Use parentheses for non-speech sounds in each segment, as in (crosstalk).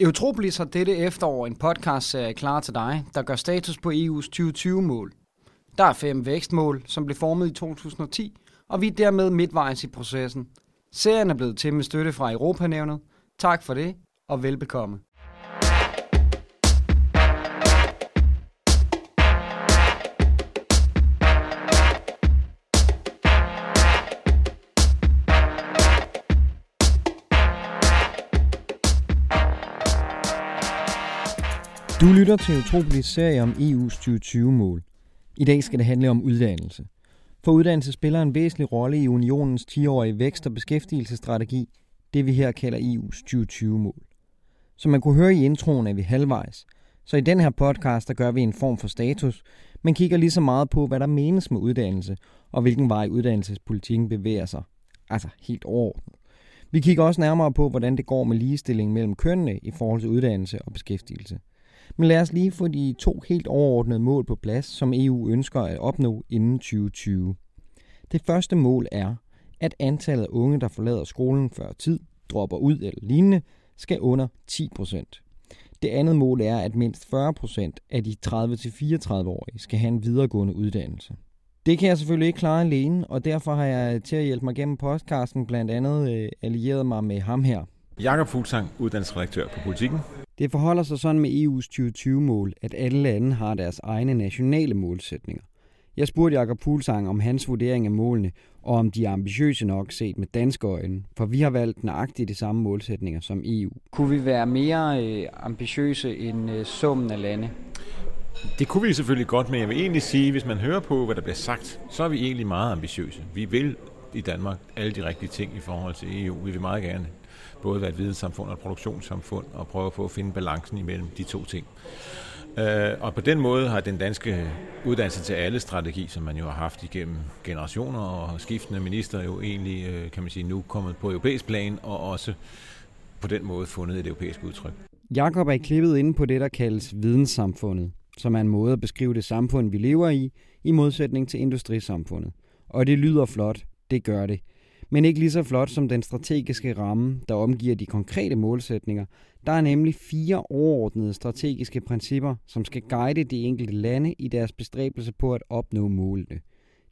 Eutropolis har dette efterår en podcastserie klar til dig, der gør status på EU's 2020-mål. Der er fem vækstmål, som blev formet i 2010, og vi er dermed midtvejs i processen. Serien er blevet til med støtte fra Europanævnet. Tak for det, og velbekomme. Du lytter til Utropolis serie om EU's 2020-mål. I dag skal det handle om uddannelse. For uddannelse spiller en væsentlig rolle i unionens 10-årige vækst- og beskæftigelsesstrategi, det vi her kalder EU's 2020-mål. Som man kunne høre i introen er vi halvvejs, så i den her podcast der gør vi en form for status, men kigger lige så meget på, hvad der menes med uddannelse, og hvilken vej uddannelsespolitikken bevæger sig. Altså helt overordnet. Vi kigger også nærmere på, hvordan det går med ligestilling mellem kønnene i forhold til uddannelse og beskæftigelse. Men lad os lige få de to helt overordnede mål på plads, som EU ønsker at opnå inden 2020. Det første mål er, at antallet af unge, der forlader skolen før tid, dropper ud eller lignende, skal under 10 procent. Det andet mål er, at mindst 40 procent af de 30-34-årige skal have en videregående uddannelse. Det kan jeg selvfølgelig ikke klare alene, og derfor har jeg til at hjælpe mig gennem podcasten blandt andet øh, allieret mig med ham her. Jakob Fuglsang, uddannelsesredaktør på Politikken. Det forholder sig sådan med EU's 2020-mål, at alle lande har deres egne nationale målsætninger. Jeg spurgte Jakob Fuglsang om hans vurdering af målene, og om de er ambitiøse nok set med danske øjne, for vi har valgt nøjagtigt de samme målsætninger som EU. Kunne vi være mere øh, ambitiøse end øh, summen af lande? Det kunne vi selvfølgelig godt, men jeg vil egentlig sige, hvis man hører på, hvad der bliver sagt, så er vi egentlig meget ambitiøse. Vi vil i Danmark alle de rigtige ting i forhold til EU. Vi vil meget gerne både være et videnssamfund og et produktionssamfund, og prøve på at finde balancen imellem de to ting. Øh, og på den måde har den danske uddannelse til alle strategi, som man jo har haft igennem generationer og skiftende minister, jo egentlig, øh, kan man sige, nu kommet på europæisk plan, og også på den måde fundet et europæisk udtryk. Jakob er klippet inde på det, der kaldes videnssamfundet, som er en måde at beskrive det samfund, vi lever i, i modsætning til industrisamfundet. Og det lyder flot, det gør det men ikke lige så flot som den strategiske ramme, der omgiver de konkrete målsætninger. Der er nemlig fire overordnede strategiske principper, som skal guide de enkelte lande i deres bestræbelse på at opnå målene.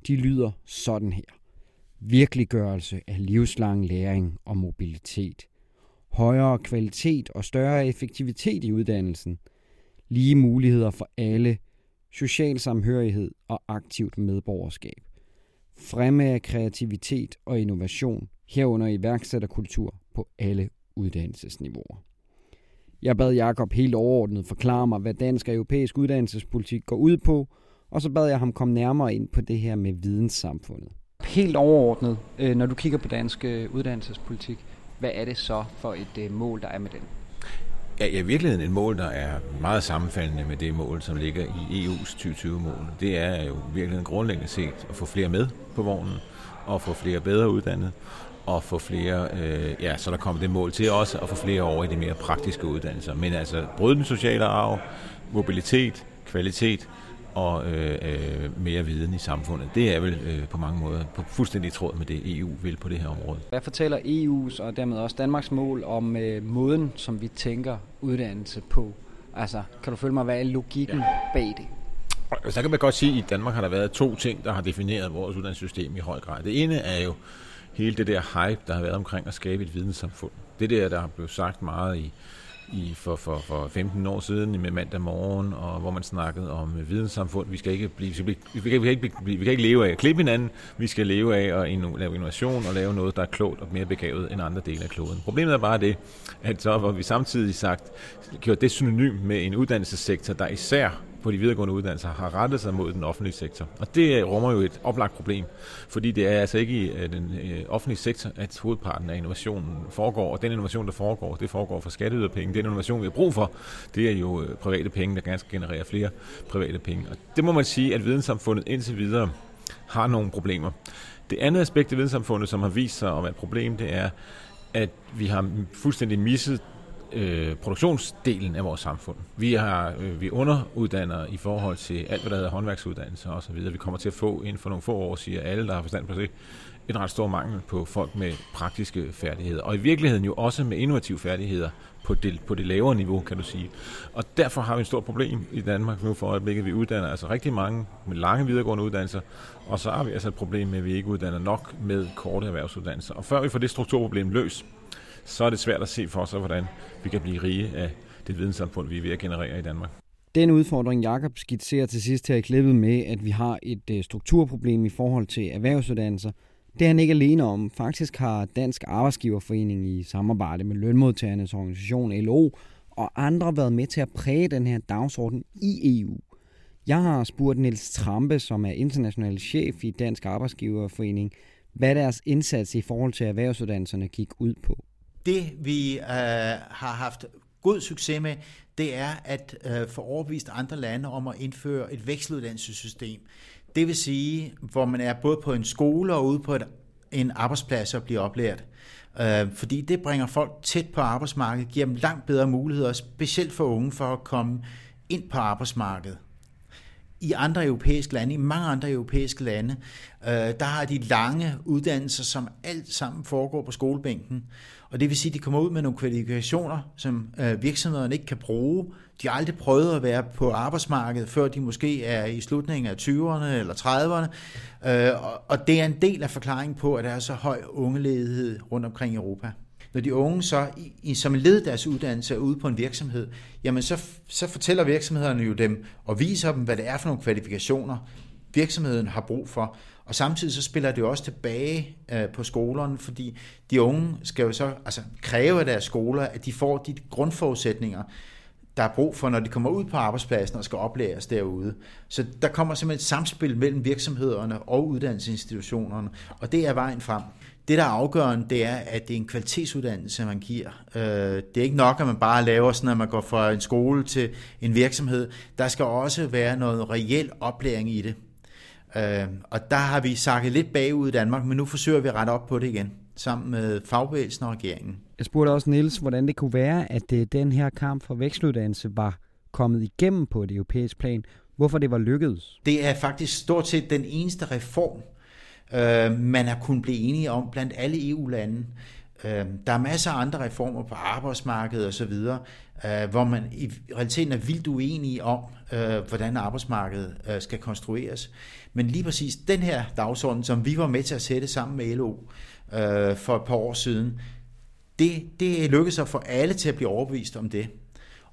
De lyder sådan her. Virkeliggørelse af livslang læring og mobilitet. Højere kvalitet og større effektivitet i uddannelsen. Lige muligheder for alle. Social samhørighed og aktivt medborgerskab fremme af kreativitet og innovation, herunder iværksætterkultur på alle uddannelsesniveauer. Jeg bad Jakob helt overordnet forklare mig, hvad dansk og europæisk uddannelsespolitik går ud på, og så bad jeg ham komme nærmere ind på det her med videnssamfundet. Helt overordnet, øh, når du kigger på dansk øh, uddannelsespolitik, hvad er det så for et øh, mål, der er med den? Ja, i virkeligheden et mål, der er meget sammenfaldende med det mål, som ligger i EU's 2020-mål. Det er jo virkelig grundlæggende set at få flere med på vognen, og få flere bedre uddannet, og få flere, øh, ja, så der kommer det mål til også at få flere over i de mere praktiske uddannelser. Men altså bryde den sociale arv, mobilitet, kvalitet, og øh, øh, mere viden i samfundet. Det er vel øh, på mange måder på fuldstændig tråd med det, EU vil på det her område. Hvad fortæller EU's og dermed også Danmarks mål om øh, måden, som vi tænker uddannelse på? Altså, kan du følge mig, hvad er logikken ja. bag det? Så kan man godt sige, at i Danmark har der været to ting, der har defineret vores uddannelsessystem i høj grad. Det ene er jo hele det der hype, der har været omkring at skabe et videnssamfund. Det der, der har blevet sagt meget i i, for, for, for 15 år siden med mandag morgen, og hvor man snakkede om videnssamfund. Vi skal ikke, blive, vi skal blive, vi kan, vi kan ikke, blive, vi kan ikke leve af at klippe hinanden, vi skal leve af at lave innovation og lave noget, der er klogt og mere begavet end andre dele af kloden. Problemet er bare det, at så var vi samtidig sagt, gjort det synonym med en uddannelsessektor, der især på de videregående uddannelser har rettet sig mod den offentlige sektor. Og det øh, rummer jo et oplagt problem, fordi det er altså ikke i den øh, offentlige sektor, at hovedparten af innovationen foregår, og den innovation, der foregår, det foregår for skatteyderpenge. Den innovation, vi har brug for, det er jo private penge, der ganske genererer flere private penge. Og det må man sige, at videnssamfundet indtil videre har nogle problemer. Det andet aspekt af videnssamfundet, som har vist sig at være et problem, det er, at vi har fuldstændig misset øh, produktionsdelen af vores samfund. Vi, har, øh, vi underuddanner i forhold til alt, hvad der hedder håndværksuddannelse og så videre. Vi kommer til at få inden for nogle få år, siger alle, der har forstand på det, en ret stor mangel på folk med praktiske færdigheder. Og i virkeligheden jo også med innovative færdigheder på det, på det lavere niveau, kan du sige. Og derfor har vi et stort problem i Danmark nu for øjeblikket. Vi uddanner altså rigtig mange med lange videregående uddannelser, og så har vi altså et problem med, at vi ikke uddanner nok med korte erhvervsuddannelser. Og før vi får det strukturproblem løst, så er det svært at se for sig, hvordan vi kan blive rige af det videnssamfund, vi er ved at generere i Danmark. Den udfordring, Jakob skitserer til sidst her i klippet med, at vi har et øh, strukturproblem i forhold til erhvervsuddannelser, det er han ikke alene om. Faktisk har Dansk Arbejdsgiverforening i samarbejde med Lønmodtagernes organisation LO og andre været med til at præge den her dagsorden i EU. Jeg har spurgt Niels Trampe, som er international chef i Dansk Arbejdsgiverforening, hvad deres indsats i forhold til erhvervsuddannelserne gik ud på. Det vi øh, har haft god succes med, det er at øh, få overbevist andre lande om at indføre et vekseluddannelsessystem. Det vil sige, hvor man er både på en skole og ude på et, en arbejdsplads og bliver oplært. Øh, fordi det bringer folk tæt på arbejdsmarkedet, giver dem langt bedre muligheder, specielt for unge, for at komme ind på arbejdsmarkedet. I andre europæiske lande, i mange andre europæiske lande, øh, der har de lange uddannelser, som alt sammen foregår på skolebænken. Og det vil sige, at de kommer ud med nogle kvalifikationer, som øh, virksomhederne ikke kan bruge. De har aldrig prøvet at være på arbejdsmarkedet, før de måske er i slutningen af 20'erne eller 30'erne. Øh, og det er en del af forklaringen på, at der er så høj ungeledighed rundt omkring i Europa. Når de unge så i, som led deres uddannelse er ude på en virksomhed, jamen så, så fortæller virksomhederne jo dem og viser dem, hvad det er for nogle kvalifikationer, virksomheden har brug for. Og samtidig så spiller det jo også tilbage øh, på skolerne, fordi de unge skal jo så altså, kræve af deres skoler, at de får de grundforudsætninger, der er brug for, når de kommer ud på arbejdspladsen og skal oplæres derude. Så der kommer simpelthen et samspil mellem virksomhederne og uddannelsesinstitutionerne, og det er vejen frem. Det, der er afgørende, det er, at det er en kvalitetsuddannelse, man giver. Øh, det er ikke nok, at man bare laver sådan, at man går fra en skole til en virksomhed. Der skal også være noget reel oplæring i det. Øh, og der har vi sakket lidt bagud i Danmark, men nu forsøger vi at rette op på det igen, sammen med fagbevægelsen og regeringen. Jeg spurgte også Niels, hvordan det kunne være, at det, den her kamp for vækstuddannelse var kommet igennem på et europæisk plan. Hvorfor det var lykkedes? Det er faktisk stort set den eneste reform, øh, man har kunnet blive enige om blandt alle EU-lande. Øh, der er masser af andre reformer på arbejdsmarkedet osv., øh, hvor man i realiteten er vildt uenige om, øh, hvordan arbejdsmarkedet øh, skal konstrueres. Men lige præcis den her dagsorden, som vi var med til at sætte sammen med LO for et par år siden, det, det lykkedes at få alle til at blive overbevist om det.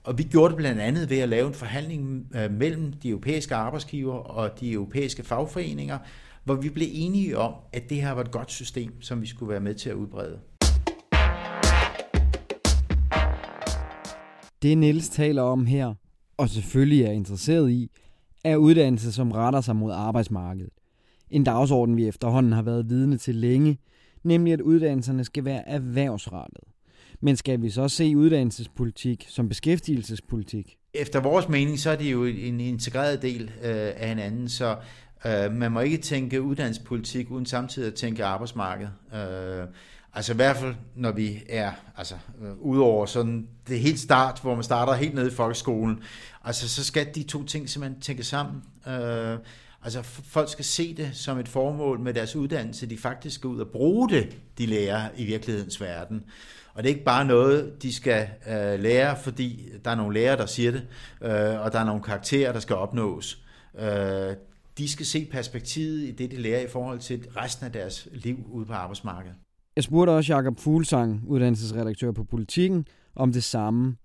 Og vi gjorde det blandt andet ved at lave en forhandling mellem de europæiske arbejdsgiver og de europæiske fagforeninger, hvor vi blev enige om, at det her var et godt system, som vi skulle være med til at udbrede. Det Niels taler om her, og selvfølgelig er interesseret i, er uddannelse, som retter sig mod arbejdsmarkedet. En dagsorden, vi efterhånden har været vidne til længe, nemlig at uddannelserne skal være erhvervsrettet. Men skal vi så se uddannelsespolitik som beskæftigelsespolitik? Efter vores mening, så er det jo en integreret del øh, af hinanden, så øh, man må ikke tænke uddannelsespolitik uden samtidig at tænke arbejdsmarked. Øh, Altså i hvert fald, når vi er altså, øh, udover sådan det helt start, hvor man starter helt nede i folkeskolen, altså så skal de to ting simpelthen tænke sammen. Øh, altså folk skal se det som et formål med deres uddannelse, de faktisk skal ud og bruge det, de lærer i virkelighedens verden. Og det er ikke bare noget, de skal øh, lære, fordi der er nogle lærere, der siger det, øh, og der er nogle karakterer, der skal opnås. Øh, de skal se perspektivet i det, de lærer i forhold til resten af deres liv ude på arbejdsmarkedet. Jeg spurgte også Jakob Fuglsang, uddannelsesredaktør på Politiken, om det samme.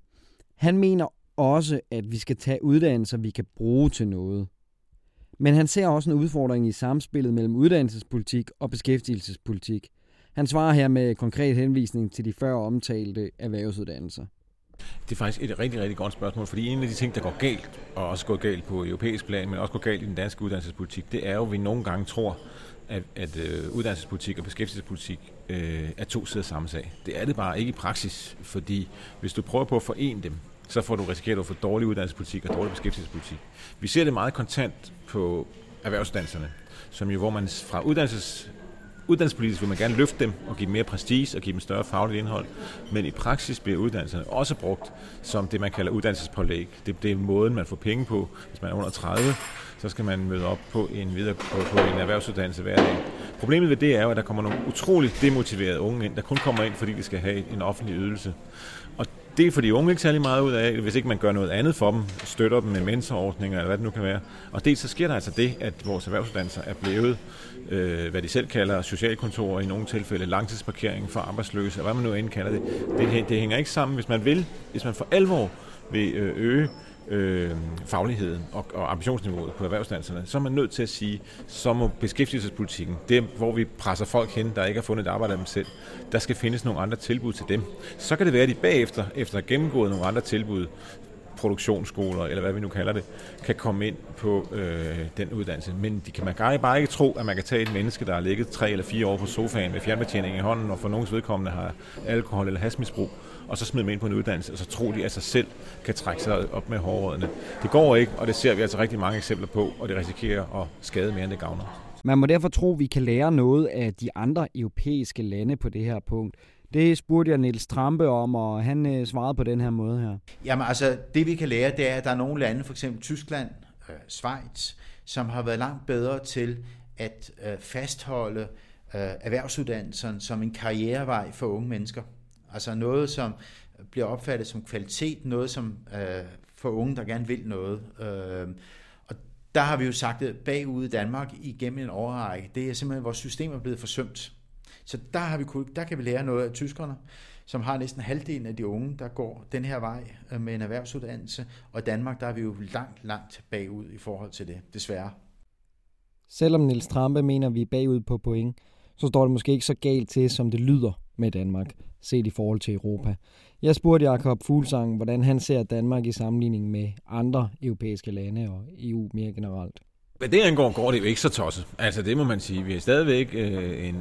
Han mener også, at vi skal tage uddannelser, vi kan bruge til noget. Men han ser også en udfordring i samspillet mellem uddannelsespolitik og beskæftigelsespolitik. Han svarer her med konkret henvisning til de før omtalte erhvervsuddannelser. Det er faktisk et rigtig, rigtig godt spørgsmål, fordi en af de ting, der går galt, og også går galt på europæisk plan, men også går galt i den danske uddannelsespolitik, det er jo, at vi nogle gange tror, at, at øh, uddannelsespolitik og beskæftigelsespolitik øh, er to sider samme sag. Det er det bare ikke i praksis, fordi hvis du prøver på at forene dem, så får du risikeret at få dårlig uddannelsespolitik og dårlig beskæftigelsespolitik. Vi ser det meget kontant på erhvervsuddannelserne, som jo, hvor man fra uddannelses uddannelsespolitisk vil man gerne løfte dem og give dem mere prestige og give dem større fagligt indhold, men i praksis bliver uddannelserne også brugt som det, man kalder uddannelsespålæg. Det, det er måden, man får penge på, hvis man er under 30, så skal man møde op på en, videre, på, på en erhvervsuddannelse hver dag. Problemet ved det er jo, at der kommer nogle utroligt demotiverede unge ind, der kun kommer ind, fordi de skal have en offentlig ydelse. Og det får de unge ikke særlig meget ud af, hvis ikke man gør noget andet for dem, støtter dem med mentorordninger eller hvad det nu kan være. Og dels så sker der altså det, at vores erhvervsuddannelser er blevet, øh, hvad de selv kalder socialkontorer, i nogle tilfælde langtidsparkering for arbejdsløse, og hvad man nu end kalder det. det. Det hænger ikke sammen, hvis man vil, hvis man for alvor vil øh, øge øh, fagligheden og, og ambitionsniveauet på erhvervsdanserne, så er man nødt til at sige, så må beskæftigelsespolitikken, det hvor vi presser folk hen, der ikke har fundet et arbejde af dem selv, der skal findes nogle andre tilbud til dem. Så kan det være, at de bagefter, efter at have gennemgået nogle andre tilbud, produktionsskoler, eller hvad vi nu kalder det, kan komme ind på øh, den uddannelse. Men de kan man bare ikke tro, at man kan tage et menneske, der har ligget tre eller fire år på sofaen med fjernbetjening i hånden, og for nogens vedkommende har alkohol eller hasmisbrug, og så smide dem ind på en uddannelse, og så tro de af sig selv kan trække sig op med hårrøddene. Det går ikke, og det ser vi altså rigtig mange eksempler på, og det risikerer at skade mere, end det gavner. Man må derfor tro, at vi kan lære noget af de andre europæiske lande på det her punkt. Det spurgte jeg Niels Trampe om, og han øh, svarede på den her måde her. Jamen altså, det vi kan lære, det er, at der er nogle lande, for eksempel Tyskland, øh, Schweiz, som har været langt bedre til at øh, fastholde øh, erhvervsuddannelsen som en karrierevej for unge mennesker. Altså noget, som bliver opfattet som kvalitet, noget som øh, for unge, der gerne vil noget. Øh, og der har vi jo sagt det bagud i Danmark igennem en overrække. Det er simpelthen, vores system er blevet forsømt. Så der, har vi, der kan vi lære noget af tyskerne, som har næsten halvdelen af de unge, der går den her vej øh, med en erhvervsuddannelse. Og i Danmark, der er vi jo langt, langt bagud i forhold til det, desværre. Selvom Nils Trampe mener, at vi er bagud på point, så står det måske ikke så galt til, som det lyder med Danmark, set i forhold til Europa. Jeg spurgte Jakob Fuglsang, hvordan han ser Danmark i sammenligning med andre europæiske lande og EU mere generelt. Hvad det angår, går det jo ikke så tosset. Altså det må man sige. Vi har stadigvæk øh, en, øh, en,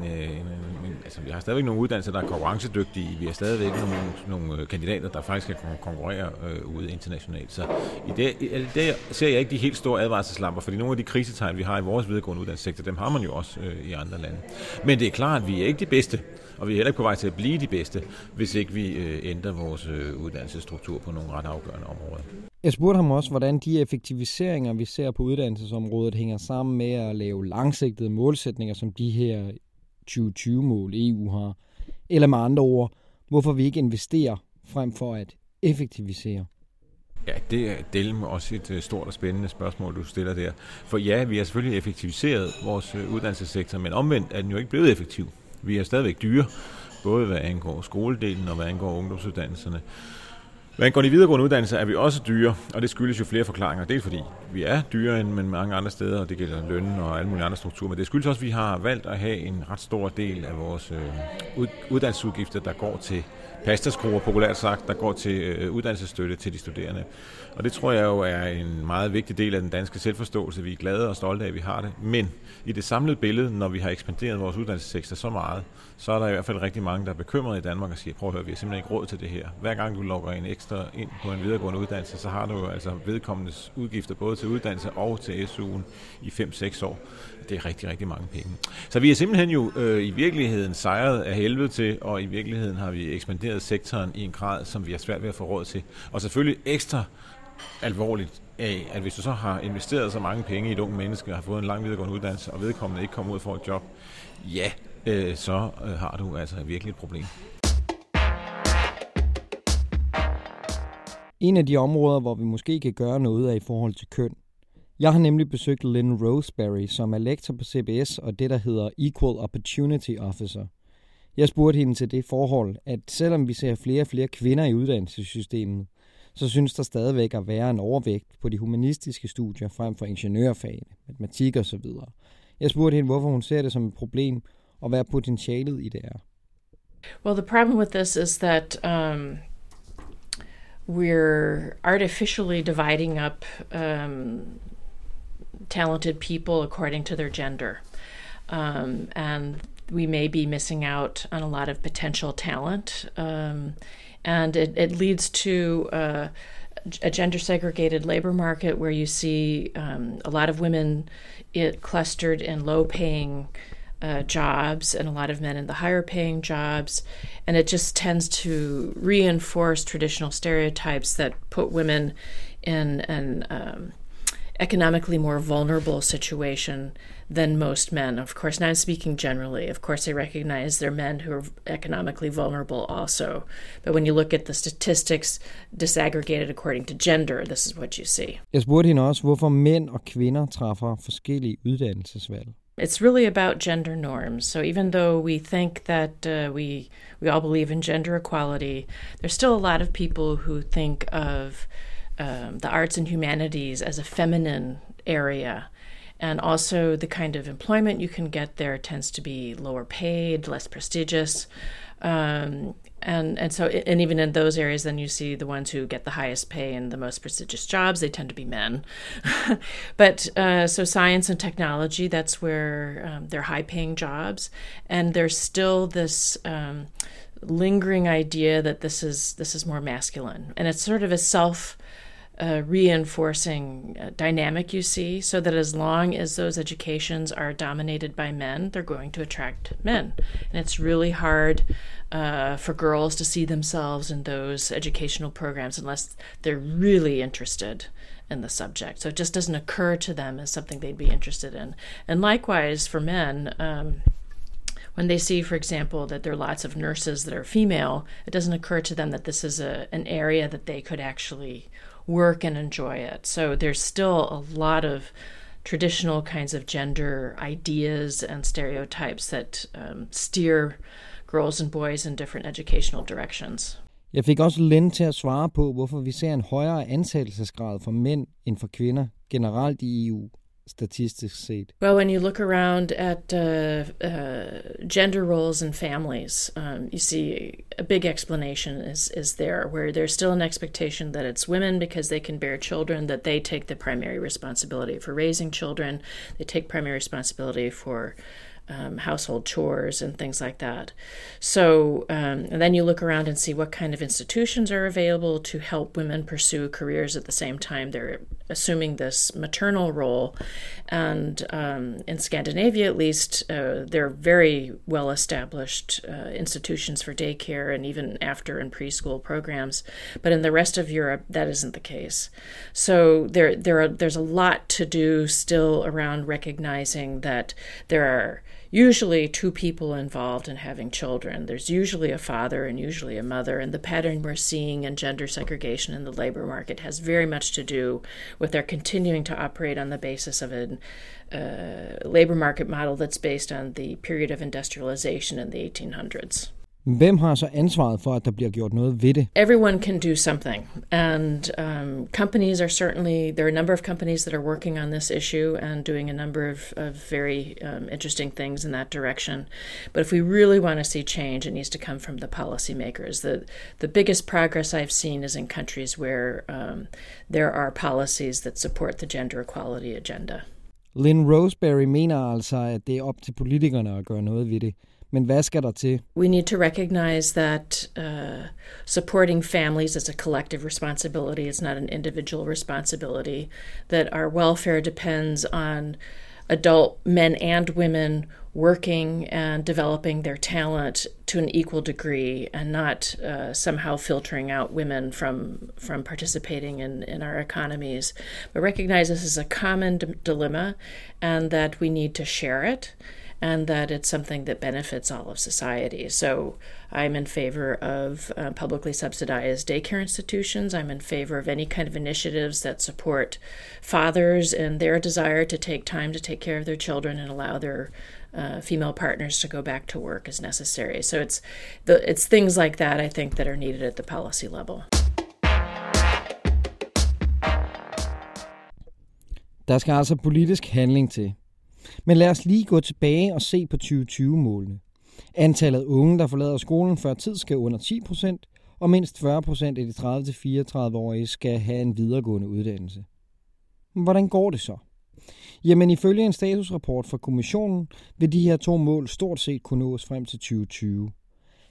en, altså, vi har stadigvæk nogle uddannelser, der er konkurrencedygtige. Vi har stadigvæk nogle, nogle øh, kandidater, der faktisk kan konkurrere øh, ude internationalt. Så i det, i det ser jeg ikke de helt store advarselslamper, fordi nogle af de krisetegn, vi har i vores videregående uddannelsessektor, dem har man jo også øh, i andre lande. Men det er klart, at vi er ikke de bedste, og vi er heller ikke på vej til at blive de bedste, hvis ikke vi øh, ændrer vores øh, uddannelsesstruktur på nogle ret afgørende områder. Jeg spurgte ham også, hvordan de effektiviseringer, vi ser på uddannelsesområdet, hænger sammen med at lave langsigtede målsætninger, som de her 2020-mål EU har. Eller med andre ord, hvorfor vi ikke investerer frem for at effektivisere. Ja, det er del også et øh, stort og spændende spørgsmål, du stiller der. For ja, vi har selvfølgelig effektiviseret vores uddannelsessektor, men omvendt er den jo ikke blevet effektiv. Vi er stadigvæk dyre, både hvad angår skoledelen og hvad angår ungdomsuddannelserne. Hvad angår de videregående uddannelser, er vi også dyre, og det skyldes jo flere forklaringer. Det er fordi, vi er dyrere end mange andre steder, og det gælder lønnen og alle mulige andre strukturer, men det skyldes også, at vi har valgt at have en ret stor del af vores øh, uddannelsesudgifter, der går til pastaskruer, populært sagt, der går til øh, uddannelsesstøtte til de studerende. Og det tror jeg jo er en meget vigtig del af den danske selvforståelse. Vi er glade og stolte af, at vi har det. Men i det samlede billede, når vi har ekspanderet vores uddannelsessektor så meget, så er der i hvert fald rigtig mange, der er bekymrede i Danmark og siger, prøv at høre, vi har simpelthen ikke råd til det her. Hver gang du logger en ekstra ind på en videregående uddannelse, så har du jo altså vedkommendes udgifter både til uddannelse og til SU'en i 5-6 år. Det er rigtig, rigtig mange penge. Så vi er simpelthen jo øh, i virkeligheden sejret af helvede til, og i virkeligheden har vi ekspanderet sektoren i en grad, som vi har svært ved at få råd til. Og selvfølgelig ekstra alvorligt af, at hvis du så har investeret så mange penge i et ung menneske og har fået en lang videregående uddannelse, og vedkommende ikke kommer ud for et job, ja, øh, så øh, har du altså virkelig et problem. En af de områder, hvor vi måske kan gøre noget er i forhold til køn. Jeg har nemlig besøgt Lynn Roseberry, som er lektor på CBS og det, der hedder Equal Opportunity Officer. Jeg spurgte hende til det forhold, at selvom vi ser flere og flere kvinder i uddannelsessystemet, så synes der stadigvæk at være en overvægt på de humanistiske studier frem for ingeniørfagene, matematik og så videre. Jeg spurgte hende, hvorfor hun ser det som et problem, og hvad potentialet i det er. Well, the problem with this is that um, we're artificially dividing up um, talented people according to their gender. Um, and we may be missing out on a lot of potential talent. Um, and it, it leads to uh, a gender segregated labor market where you see um, a lot of women it clustered in low paying uh, jobs and a lot of men in the higher paying jobs. And it just tends to reinforce traditional stereotypes that put women in an um, economically more vulnerable situation than most men. Of course, now I'm speaking generally. Of course, I recognize there are men who are economically vulnerable also. But when you look at the statistics disaggregated according to gender, this is what you see. Jeg spurgte hende også, hvorfor mænd og kvinder træffer forskellige uddannelsesvalg. It's really about gender norms. So even though we think that uh, we we all believe in gender equality, there's still a lot of people who think of um, the arts and humanities as a feminine area. And also the kind of employment you can get there tends to be lower paid, less prestigious. Um, and and so and even in those areas then you see the ones who get the highest pay and the most prestigious jobs they tend to be men. (laughs) But uh, so science and technology that's where um, they're high paying jobs. And there's still this um, lingering idea that this is this is more masculine. And it's sort of a self uh, reinforcing uh, dynamic you see so that as long as those educations are dominated by men they're going to attract men. And it's really hard uh, for girls to see themselves in those educational programs unless they're really interested in the subject. So it just doesn't occur to them as something they'd be interested in. And likewise for men um, when they see, for example, that there are lots of nurses that are female, it doesn't occur to them that this is a, an area that they could actually work and enjoy it. So there's still a lot of traditional kinds of gender ideas and stereotypes that um, steer girls and boys in different educational directions. Jeg fik også Len til at svare på, hvorfor vi ser en højere ansættelsesgrad for mænd end for kvinder generelt i EU. Statistic set? Well, when you look around at uh, uh, gender roles in families, um, you see a big explanation is is there, where there's still an expectation that it's women because they can bear children that they take the primary responsibility for raising children, they take primary responsibility for um, household chores and things like that. So, um, and then you look around and see what kind of institutions are available to help women pursue careers at the same time. They're assuming this maternal role. And um, in Scandinavia, at least, uh, there are very well established uh, institutions for daycare and even after and preschool programs. But in the rest of Europe, that isn't the case. So there, there are, there's a lot to do still around recognizing that there are usually two people involved in having children. There's usually a father and usually a mother, and the pattern we're seeing in gender segregation in the labor market has very much to do with their continuing to operate on the basis of a uh, labor market model that's based on the period of industrialization in the 1800s. Hvem har så ansvaret for, at der bliver gjort noget ved det? Everyone can do something. And um, companies are certainly, there are a number of companies that are working on this issue and doing a number of, of very um, interesting things in that direction. But if we really want to see change, it needs to come from the policymakers. The, the biggest progress I've seen is in countries where um, there are policies that support the gender equality agenda. Lynn Roseberry mener altså, at det er op til politikerne at gøre noget ved det. Men hvad skal der til? We need to recognize that uh, supporting families is a collective responsibility. It's not an individual responsibility. That our welfare depends on adult men and women working and developing their talent to an equal degree and not uh, somehow filtering out women from from participating in, in our economies but recognize this is a common d- dilemma and that we need to share it and that it's something that benefits all of society. So I'm in favor of uh, publicly subsidized daycare institutions. I'm in favor of any kind of initiatives that support fathers and their desire to take time to take care of their children and allow their uh, female partners to go back to work as necessary. So it's the it's things like that I think that are needed at the policy level. Der skal altså politisk handling til. Men lad os lige gå tilbage og se på 2020-målene. Antallet af unge, der forlader skolen før tid, skal under 10 procent, og mindst 40 procent af de 30-34-årige skal have en videregående uddannelse. Hvordan går det så? Jamen ifølge en statusrapport fra kommissionen vil de her to mål stort set kunne nås frem til 2020.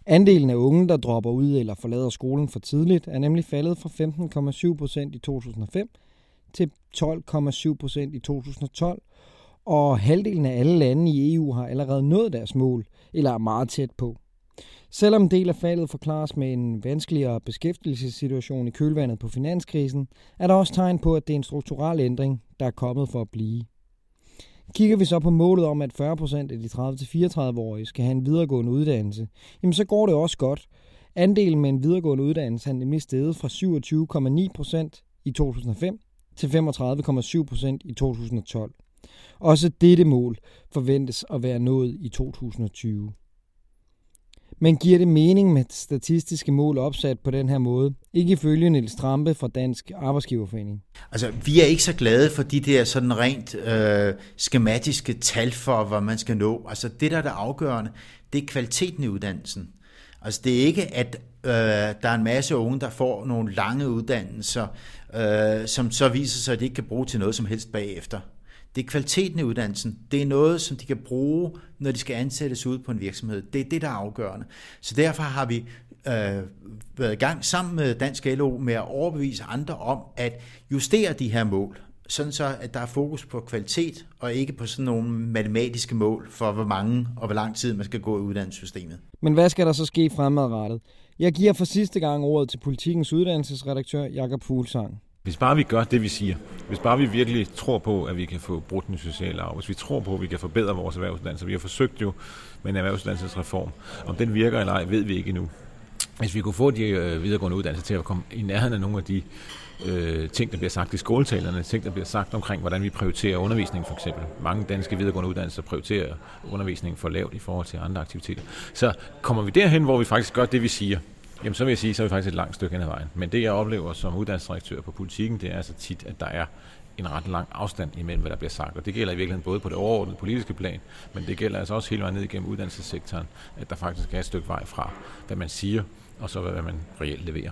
Andelen af unge, der dropper ud eller forlader skolen for tidligt, er nemlig faldet fra 15,7 procent i 2005 til 12,7 procent i 2012, og halvdelen af alle lande i EU har allerede nået deres mål, eller er meget tæt på. Selvom en del af faldet forklares med en vanskeligere beskæftigelsessituation i kølvandet på finanskrisen, er der også tegn på, at det er en strukturel ændring, der er kommet for at blive. Kigger vi så på målet om, at 40% af de 30-34-årige skal have en videregående uddannelse, jamen så går det også godt. Andelen med en videregående uddannelse er nemlig steget fra 27,9% i 2005 til 35,7% i 2012. Også dette mål forventes at være nået i 2020. Men giver det mening med statistiske mål opsat på den her måde? Ikke ifølge Niels Trampe fra Dansk Arbejdsgiverforening. Altså, vi er ikke så glade for de der sådan rent øh, skematiske tal for, hvad man skal nå. Altså, det der er det afgørende, det er kvaliteten i uddannelsen. Altså, det er ikke, at øh, der er en masse unge, der får nogle lange uddannelser, øh, som så viser sig, at de ikke kan bruge til noget som helst bagefter. Det er kvaliteten i uddannelsen. Det er noget, som de kan bruge, når de skal ansættes ud på en virksomhed. Det er det, der er afgørende. Så derfor har vi øh, været i gang sammen med Dansk LO med at overbevise andre om at justere de her mål, sådan så at der er fokus på kvalitet og ikke på sådan nogle matematiske mål for, hvor mange og hvor lang tid man skal gå i uddannelsessystemet. Men hvad skal der så ske fremadrettet? Jeg giver for sidste gang ordet til politikens uddannelsesredaktør Jakob Fuglsang. Hvis bare vi gør det, vi siger, hvis bare vi virkelig tror på, at vi kan få brudt den sociale arv, hvis vi tror på, at vi kan forbedre vores erhvervsuddannelse, vi har forsøgt jo med en erhvervsuddannelsesreform, om den virker eller ej, ved vi ikke endnu. Hvis vi kunne få de øh, videregående uddannelser til at komme i nærheden af nogle af de øh, ting, der bliver sagt i skoletalerne, ting, der bliver sagt omkring, hvordan vi prioriterer undervisning for eksempel. Mange danske videregående uddannelser prioriterer undervisning for lavt i forhold til andre aktiviteter. Så kommer vi derhen, hvor vi faktisk gør det, vi siger, Jamen så vil jeg sige, så er vi faktisk et langt stykke hen ad vejen. Men det jeg oplever som uddannelsesdirektør på politikken, det er altså tit, at der er en ret lang afstand imellem, hvad der bliver sagt. Og det gælder i virkeligheden både på det overordnede politiske plan, men det gælder altså også hele vejen ned igennem uddannelsessektoren, at der faktisk er et stykke vej fra, hvad man siger, og så hvad man reelt leverer.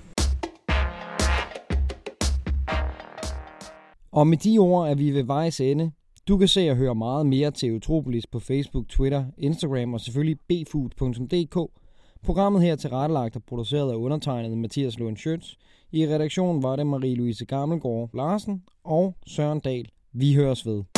Og med de ord er vi ved vejs ende. Du kan se og høre meget mere til Utropolis på Facebook, Twitter, Instagram og selvfølgelig bfood.dk Programmet her tilrettelagt og produceret af undertegnet Mathias Lund Schøtz. I redaktionen var det Marie-Louise Gammelgaard Larsen og Søren Dahl. Vi høres ved.